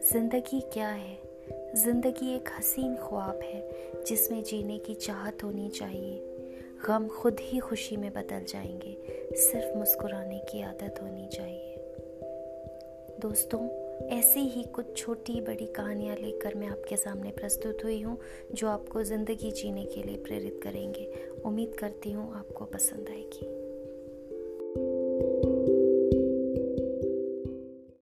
ज़िंदगी क्या है? ज़िंदगी एक हसीन ख्वाब है, जिसमें जीने की चाहत होनी चाहिए। गम खुद ही खुशी में बदल जाएँगे, सिर्फ़ मुस्कुराने की आदत होनी चाहिए। दोस्तों, ऐसी ही कुछ छोटी बड़ी कहानियाँ लेकर मैं आपके सामने प्रस्तुत हुई हूँ, जो आपको ज़िंदगी जीने के लिए प्रेरित करेंगे। उम्मीद करती हूँ आपको पसंद आएगी।